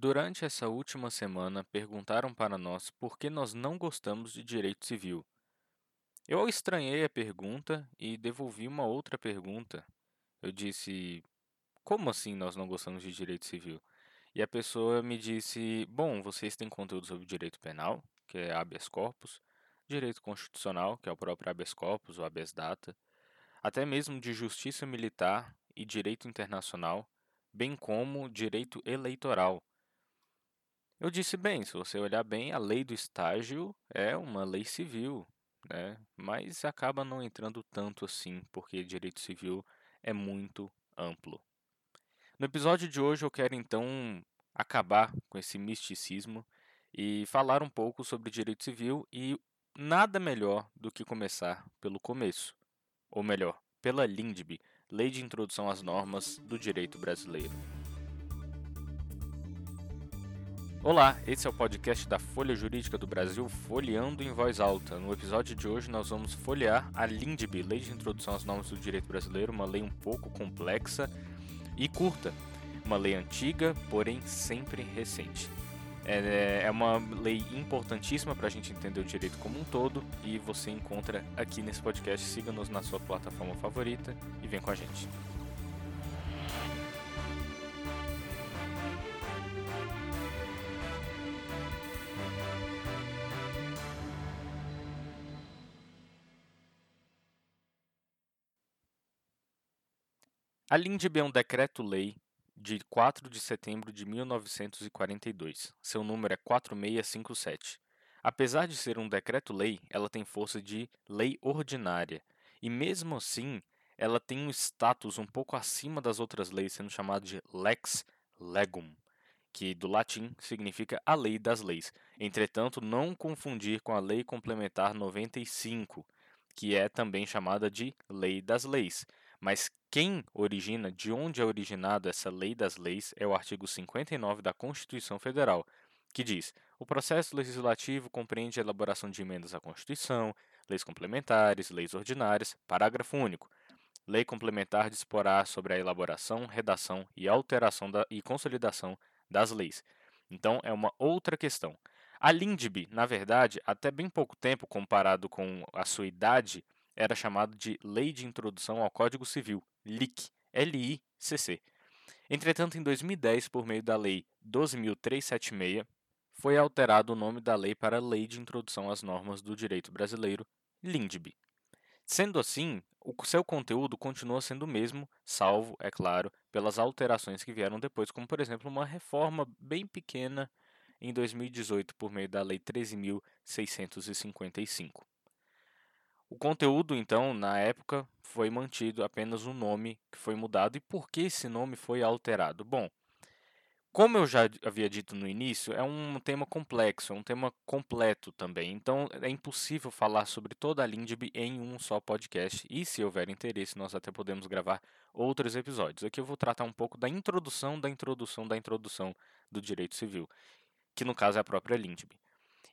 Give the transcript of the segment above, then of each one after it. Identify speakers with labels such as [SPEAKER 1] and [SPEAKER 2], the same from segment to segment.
[SPEAKER 1] Durante essa última semana, perguntaram para nós por que nós não gostamos de direito civil. Eu estranhei a pergunta e devolvi uma outra pergunta. Eu disse: Como assim nós não gostamos de direito civil? E a pessoa me disse: Bom, vocês têm conteúdo sobre direito penal, que é habeas corpus, direito constitucional, que é o próprio habeas corpus ou habeas data, até mesmo de justiça militar e direito internacional, bem como direito eleitoral eu disse bem, se você olhar bem, a lei do estágio é uma lei civil, né? Mas acaba não entrando tanto assim, porque direito civil é muito amplo. No episódio de hoje eu quero então acabar com esse misticismo e falar um pouco sobre direito civil e nada melhor do que começar pelo começo, ou melhor, pela LINDB, Lei de Introdução às Normas do Direito Brasileiro. Olá, esse é o podcast da Folha Jurídica do Brasil, Folheando em Voz Alta. No episódio de hoje nós vamos folhear a LINDB, Lei de Introdução às Normas do Direito Brasileiro, uma lei um pouco complexa e curta. Uma lei antiga, porém sempre recente. É, é uma lei importantíssima para a gente entender o direito como um todo e você encontra aqui nesse podcast. Siga-nos na sua plataforma favorita e vem com a gente. A LINDB é um decreto-lei de 4 de setembro de 1942. Seu número é 4657. Apesar de ser um decreto-lei, ela tem força de lei ordinária. E mesmo assim, ela tem um status um pouco acima das outras leis, sendo chamada de lex legum, que do latim significa a lei das leis. Entretanto, não confundir com a Lei Complementar 95, que é também chamada de Lei das Leis. Mas quem origina, de onde é originada essa lei das leis, é o artigo 59 da Constituição Federal, que diz: o processo legislativo compreende a elaboração de emendas à Constituição, leis complementares, leis ordinárias. Parágrafo único. Lei complementar disporá sobre a elaboração, redação e alteração da, e consolidação das leis. Então, é uma outra questão. A LINDB, na verdade, até bem pouco tempo comparado com a sua idade, era chamado de Lei de Introdução ao Código Civil, LIC, L-I-C-C. Entretanto, em 2010, por meio da Lei 12.376, foi alterado o nome da lei para Lei de Introdução às Normas do Direito Brasileiro, LINDB. Sendo assim, o seu conteúdo continua sendo o mesmo, salvo, é claro, pelas alterações que vieram depois, como por exemplo uma reforma bem pequena em 2018 por meio da Lei 13.655. O conteúdo, então, na época, foi mantido apenas o nome que foi mudado. E por que esse nome foi alterado? Bom, como eu já havia dito no início, é um tema complexo, é um tema completo também. Então, é impossível falar sobre toda a LINDB em um só podcast. E se houver interesse, nós até podemos gravar outros episódios. Aqui eu vou tratar um pouco da introdução da introdução da introdução do direito civil, que no caso é a própria LINDB.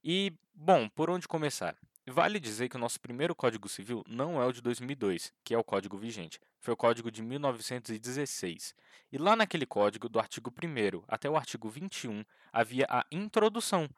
[SPEAKER 1] E, bom, por onde começar? Vale dizer que o nosso primeiro Código Civil não é o de 2002, que é o código vigente. Foi o código de 1916. E lá naquele código, do artigo 1 até o artigo 21, havia a introdução,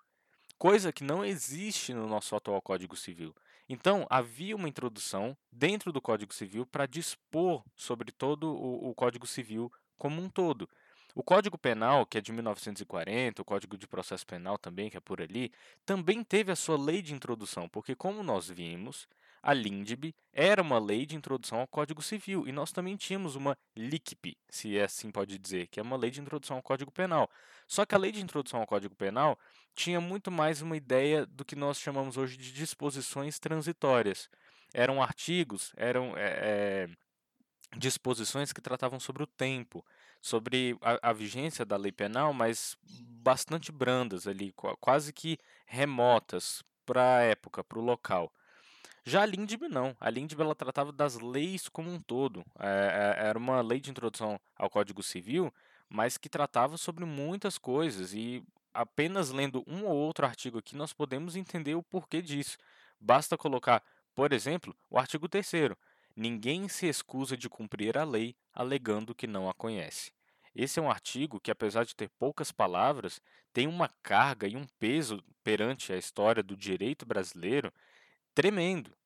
[SPEAKER 1] coisa que não existe no nosso atual Código Civil. Então, havia uma introdução dentro do Código Civil para dispor sobre todo o, o Código Civil como um todo. O Código Penal, que é de 1940, o Código de Processo Penal também, que é por ali, também teve a sua lei de introdução, porque como nós vimos, a LINDB era uma lei de introdução ao Código Civil e nós também tínhamos uma LICP, se é assim pode dizer, que é uma lei de introdução ao Código Penal. Só que a lei de introdução ao Código Penal tinha muito mais uma ideia do que nós chamamos hoje de disposições transitórias. Eram artigos, eram é, é, disposições que tratavam sobre o tempo, sobre a, a, vigência da lei penal, mas bastante brandas ali, quase que remotas para a época, para o local. Já a Lindb não. A Lindb ela tratava das leis como um todo. É, é, era uma lei de introdução ao Código Civil, mas que tratava sobre muitas coisas e apenas lendo um ou outro artigo aqui nós podemos entender o porquê disso. Basta colocar, por exemplo, o artigo 3 Ninguém se excusa de cumprir a lei alegando que não a conhece. Esse é um artigo que, apesar de ter poucas palavras, tem uma carga e um peso perante a história do direito brasileiro tremendo,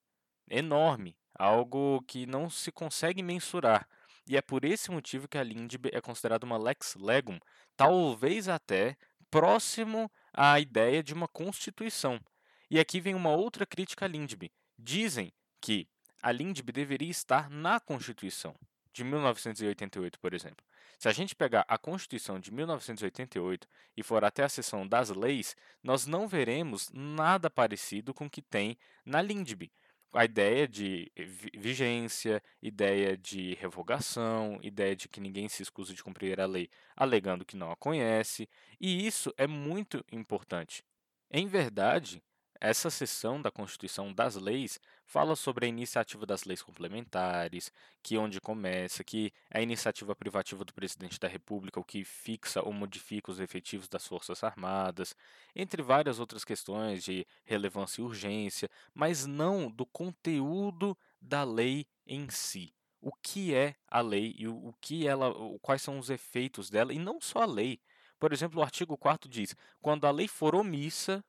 [SPEAKER 1] enorme, algo que não se consegue mensurar. E é por esse motivo que a LINDB é considerada uma lex legum, talvez até próximo à ideia de uma constituição. E aqui vem uma outra crítica à LINDB. Dizem que a LINDB deveria estar na Constituição de 1988, por exemplo. Se a gente pegar a Constituição de 1988 e for até a seção das leis, nós não veremos nada parecido com o que tem na LINDB. A ideia de vigência, ideia de revogação, ideia de que ninguém se escusa de cumprir a lei alegando que não a conhece, e isso é muito importante. Em verdade, essa seção da Constituição das Leis fala sobre a iniciativa das leis complementares, que onde começa, que é a iniciativa privativa do presidente da República, o que fixa ou modifica os efetivos das Forças Armadas, entre várias outras questões de relevância e urgência, mas não do conteúdo da lei em si. O que é a lei e o que ela, quais são os efeitos dela, e não só a lei. Por exemplo, o artigo 4 diz: quando a lei for omissa,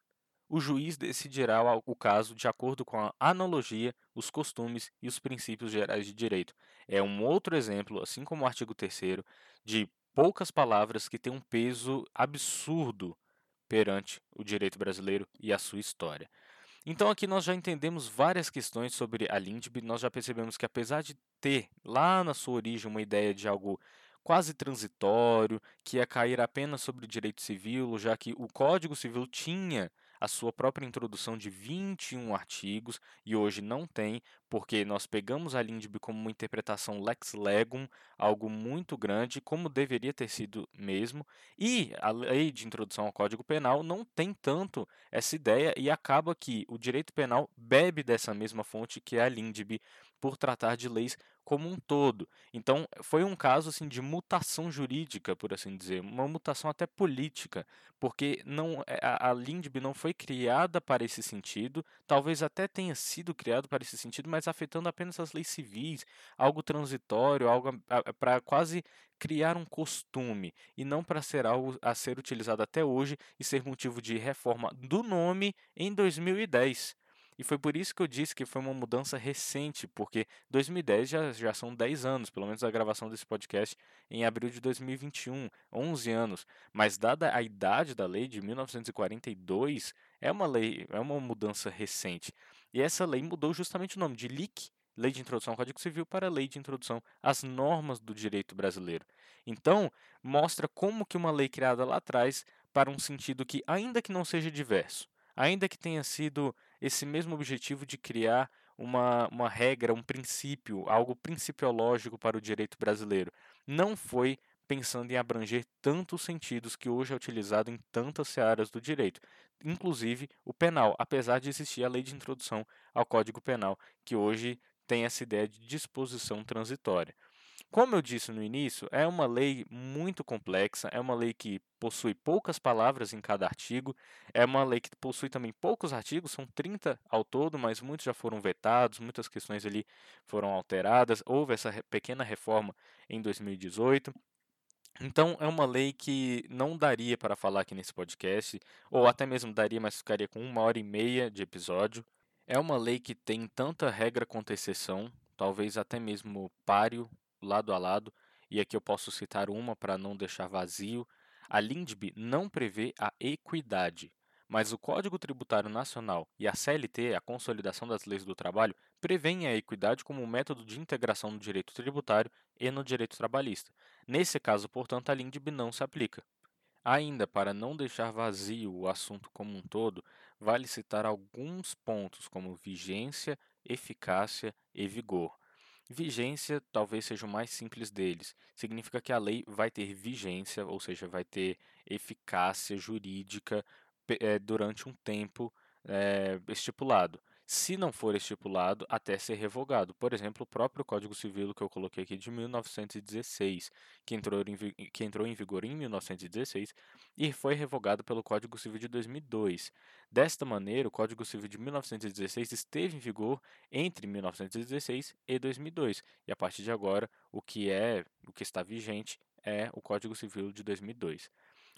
[SPEAKER 1] o juiz decidirá o caso de acordo com a analogia, os costumes e os princípios gerais de direito. É um outro exemplo, assim como o artigo 3 de poucas palavras que tem um peso absurdo perante o direito brasileiro e a sua história. Então aqui nós já entendemos várias questões sobre a LINDB, nós já percebemos que apesar de ter lá na sua origem uma ideia de algo quase transitório, que ia cair apenas sobre o direito civil, já que o Código Civil tinha a sua própria introdução de 21 artigos e hoje não tem, porque nós pegamos a LINDB como uma interpretação lex legum, algo muito grande, como deveria ter sido mesmo, e a lei de introdução ao Código Penal não tem tanto essa ideia e acaba que o direito penal bebe dessa mesma fonte que é a LINDB por tratar de leis como um todo. Então, foi um caso assim de mutação jurídica, por assim dizer, uma mutação até política, porque não é, a, a não foi criada para esse sentido, talvez até tenha sido criado para esse sentido, mas afetando apenas as leis civis, algo transitório, algo para quase criar um costume e não para ser algo a ser utilizado até hoje e ser motivo de reforma do nome em 2010. E foi por isso que eu disse que foi uma mudança recente, porque 2010 já, já são 10 anos, pelo menos a gravação desse podcast em abril de 2021, 11 anos. Mas dada a idade da lei de 1942, é uma lei, é uma mudança recente. E essa lei mudou justamente o nome de LIC, Lei de Introdução ao Código Civil, para Lei de Introdução às Normas do Direito Brasileiro. Então, mostra como que uma lei criada lá atrás para um sentido que, ainda que não seja diverso, ainda que tenha sido esse mesmo objetivo de criar uma, uma regra, um princípio, algo principiológico para o direito brasileiro. Não foi pensando em abranger tantos sentidos que hoje é utilizado em tantas searas do direito, inclusive o penal, apesar de existir a lei de introdução ao Código Penal, que hoje tem essa ideia de disposição transitória. Como eu disse no início, é uma lei muito complexa, é uma lei que possui poucas palavras em cada artigo, é uma lei que possui também poucos artigos, são 30 ao todo, mas muitos já foram vetados, muitas questões ali foram alteradas, houve essa pequena reforma em 2018. Então, é uma lei que não daria para falar aqui nesse podcast, ou até mesmo daria, mas ficaria com uma hora e meia de episódio. É uma lei que tem tanta regra quanto exceção, talvez até mesmo páreo lado a lado, e aqui eu posso citar uma para não deixar vazio. A LINDB não prevê a equidade, mas o Código Tributário Nacional e a CLT, a Consolidação das Leis do Trabalho, prevêem a equidade como um método de integração no direito tributário e no direito trabalhista. Nesse caso, portanto, a LINDB não se aplica. Ainda para não deixar vazio o assunto como um todo, vale citar alguns pontos como vigência, eficácia e vigor. Vigência talvez seja o mais simples deles. Significa que a lei vai ter vigência, ou seja, vai ter eficácia jurídica é, durante um tempo é, estipulado se não for estipulado, até ser revogado. Por exemplo, o próprio Código Civil que eu coloquei aqui de 1916, que entrou em, que entrou em vigor em 1916 e foi revogado pelo Código Civil de 2002. Desta maneira, o Código Civil de 1916 esteve em vigor entre 1916 e 2002, e a partir de agora, o que é, o que está vigente é o Código Civil de 2002.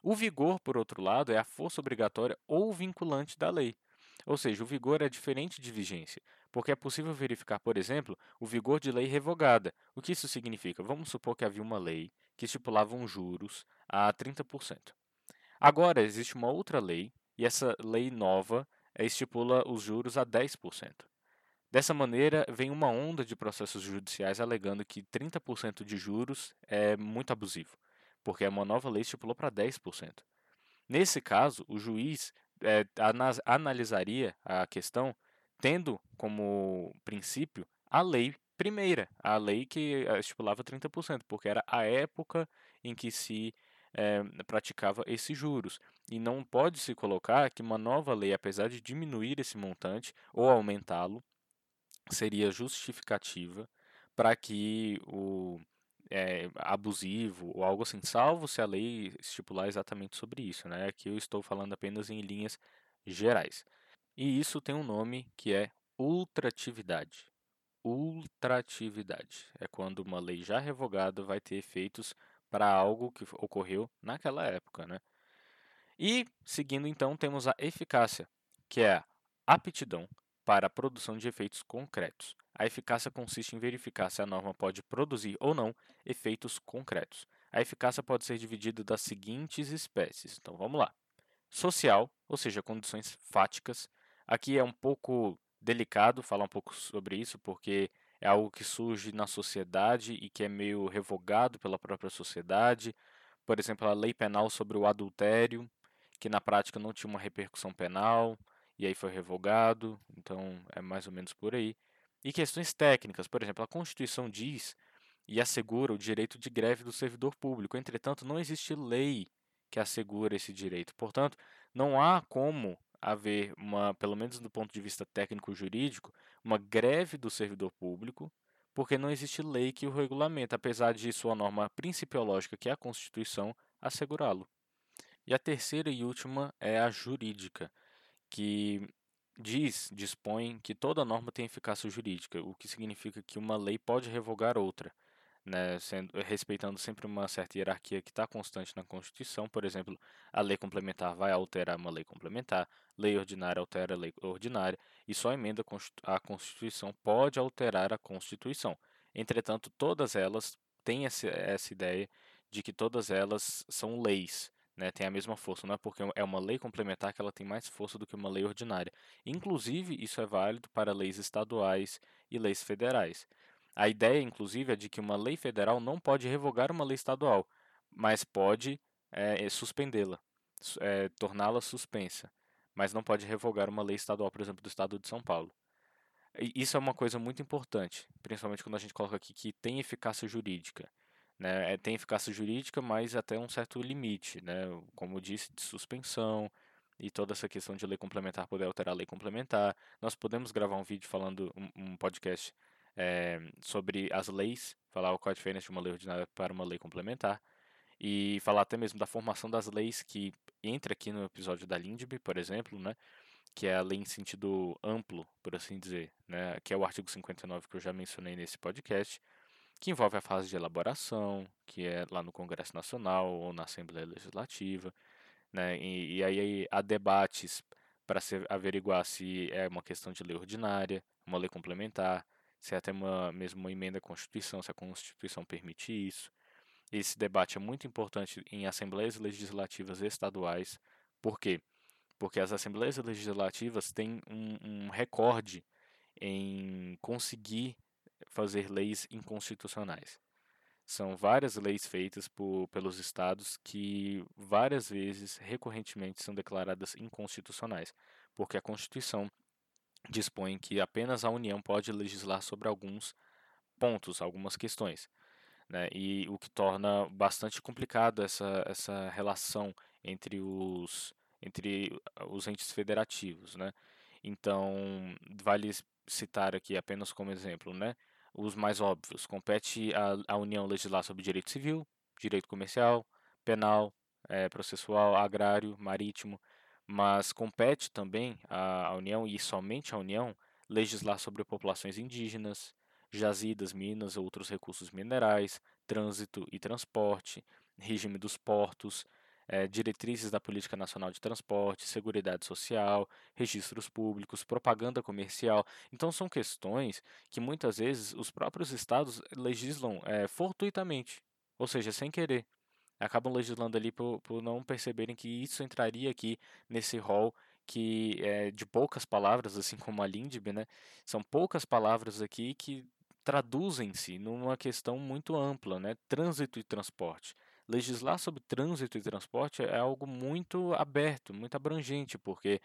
[SPEAKER 1] O vigor, por outro lado, é a força obrigatória ou vinculante da lei. Ou seja, o vigor é diferente de vigência, porque é possível verificar, por exemplo, o vigor de lei revogada. O que isso significa? Vamos supor que havia uma lei que estipulava um juros a 30%. Agora existe uma outra lei, e essa lei nova estipula os juros a 10%. Dessa maneira, vem uma onda de processos judiciais alegando que 30% de juros é muito abusivo, porque uma nova lei estipulou para 10%. Nesse caso, o juiz é, analisaria a questão tendo como princípio a lei primeira, a lei que eh, estipulava 30%, porque era a época em que se é, praticava esses juros. E não pode se colocar que uma nova lei, apesar de diminuir esse montante ou aumentá-lo, seria justificativa para que o é, abusivo ou algo assim, salvo se a lei estipular exatamente sobre isso. Né? Aqui eu estou falando apenas em linhas gerais. E isso tem um nome que é ultratividade. Ultratividade é quando uma lei já revogada vai ter efeitos para algo que ocorreu naquela época. Né? E, seguindo então, temos a eficácia, que é a aptidão para a produção de efeitos concretos. A eficácia consiste em verificar se a norma pode produzir ou não efeitos concretos. A eficácia pode ser dividida das seguintes espécies. Então vamos lá. Social, ou seja, condições fáticas. Aqui é um pouco delicado falar um pouco sobre isso, porque é algo que surge na sociedade e que é meio revogado pela própria sociedade. Por exemplo, a lei penal sobre o adultério, que na prática não tinha uma repercussão penal e aí foi revogado, então é mais ou menos por aí. E questões técnicas, por exemplo, a Constituição diz e assegura o direito de greve do servidor público, entretanto, não existe lei que assegura esse direito. Portanto, não há como haver uma, pelo menos do ponto de vista técnico-jurídico, uma greve do servidor público, porque não existe lei que o regulamenta, apesar de sua norma principiológica, que é a Constituição, assegurá-lo. E a terceira e última é a jurídica que diz, dispõe que toda norma tem eficácia jurídica, o que significa que uma lei pode revogar outra, né, sendo, respeitando sempre uma certa hierarquia que está constante na Constituição. Por exemplo, a lei complementar vai alterar uma lei complementar, lei ordinária altera a lei ordinária, e só a emenda à Constituição pode alterar a Constituição. Entretanto, todas elas têm essa, essa ideia de que todas elas são leis, né, tem a mesma força, não é porque é uma lei complementar que ela tem mais força do que uma lei ordinária. Inclusive, isso é válido para leis estaduais e leis federais. A ideia, inclusive, é de que uma lei federal não pode revogar uma lei estadual, mas pode é, suspendê-la, é, torná-la suspensa, mas não pode revogar uma lei estadual, por exemplo, do estado de São Paulo. E isso é uma coisa muito importante, principalmente quando a gente coloca aqui que tem eficácia jurídica. Né? É, tem eficácia jurídica, mas até um certo limite, né? como eu disse, de suspensão e toda essa questão de lei complementar poder alterar a lei complementar. Nós podemos gravar um vídeo falando, um, um podcast é, sobre as leis, falar qual a diferença de uma lei ordinária para uma lei complementar e falar até mesmo da formação das leis que entra aqui no episódio da LINDB, por exemplo, né? que é a lei em sentido amplo, por assim dizer, né? que é o artigo 59 que eu já mencionei nesse podcast, que envolve a fase de elaboração, que é lá no Congresso Nacional ou na Assembleia Legislativa, né? E, e aí há debates para averiguar se é uma questão de lei ordinária, uma lei complementar, se é até uma, mesmo uma emenda à Constituição, se a Constituição permite isso. Esse debate é muito importante em assembleias legislativas estaduais. Por quê? Porque as assembleias legislativas têm um, um recorde em conseguir fazer leis inconstitucionais. São várias leis feitas por, pelos estados que várias vezes, recorrentemente, são declaradas inconstitucionais, porque a Constituição dispõe que apenas a União pode legislar sobre alguns pontos, algumas questões. Né? E o que torna bastante complicado essa, essa relação entre os, entre os entes federativos. Né? Então, vale citar aqui apenas como exemplo, né? Os mais óbvios. Compete à, União legislar sobre direito civil, direito comercial, penal, é, processual, agrário, marítimo, mas compete também à, União e somente à União legislar sobre populações indígenas, jazidas, minas, outros recursos minerais, trânsito e transporte, regime dos portos, é, diretrizes da Política Nacional de Transporte, Seguridade Social, registros públicos, propaganda comercial. Então, são questões que muitas vezes os próprios estados legislam é, fortuitamente, ou seja, sem querer. Acabam legislando ali por, por não perceberem que isso entraria aqui nesse rol que é de poucas palavras, assim como a Lindb, né? São poucas palavras aqui que traduzem-se numa questão muito ampla, né? Trânsito e transporte legislar sobre trânsito e transporte é algo muito aberto, muito abrangente, porque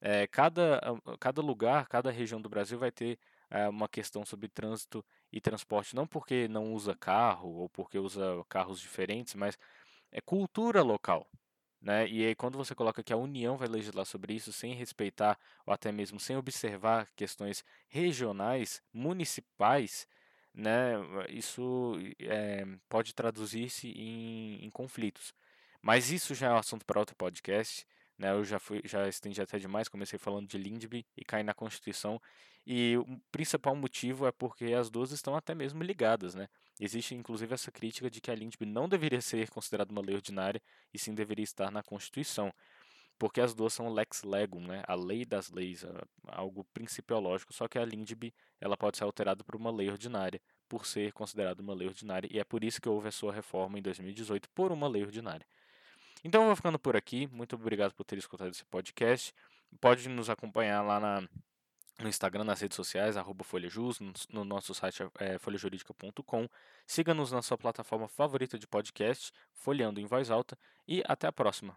[SPEAKER 1] é, cada, cada lugar, cada região do Brasil vai ter é, uma questão sobre trânsito e transporte, não porque não usa carro ou porque usa carros diferentes, mas é cultura local. Né? E aí, quando você coloca que a União vai legislar sobre isso sem respeitar ou até mesmo sem observar questões regionais, municipais, né, isso é, pode traduzir-se em, em, conflitos. Mas isso já é um assunto para outro podcast. Né, eu já, fui, já estendi até demais, comecei falando de Lindby e caí na Constituição. E o principal motivo é porque as duas estão até mesmo ligadas. Né? Existe inclusive essa crítica de que a Lindby não deveria ser considerada uma lei ordinária e sim deveria estar na Constituição porque as duas são lex legum, né? A lei das leis, algo principiológico, só que a LINDB ela pode ser alterada por uma lei ordinária, por ser considerada uma lei ordinária, e é por isso que houve a sua reforma em 2018 por uma lei ordinária. Então eu vou ficando por aqui. Muito obrigado por ter escutado esse podcast. Pode nos acompanhar lá na, no Instagram, nas redes sociais, arroba FolhaJus, no, no nosso site é, folhajuridica.com. Siga-nos na sua plataforma favorita de podcast, Folhando em Voz Alta, e até a próxima.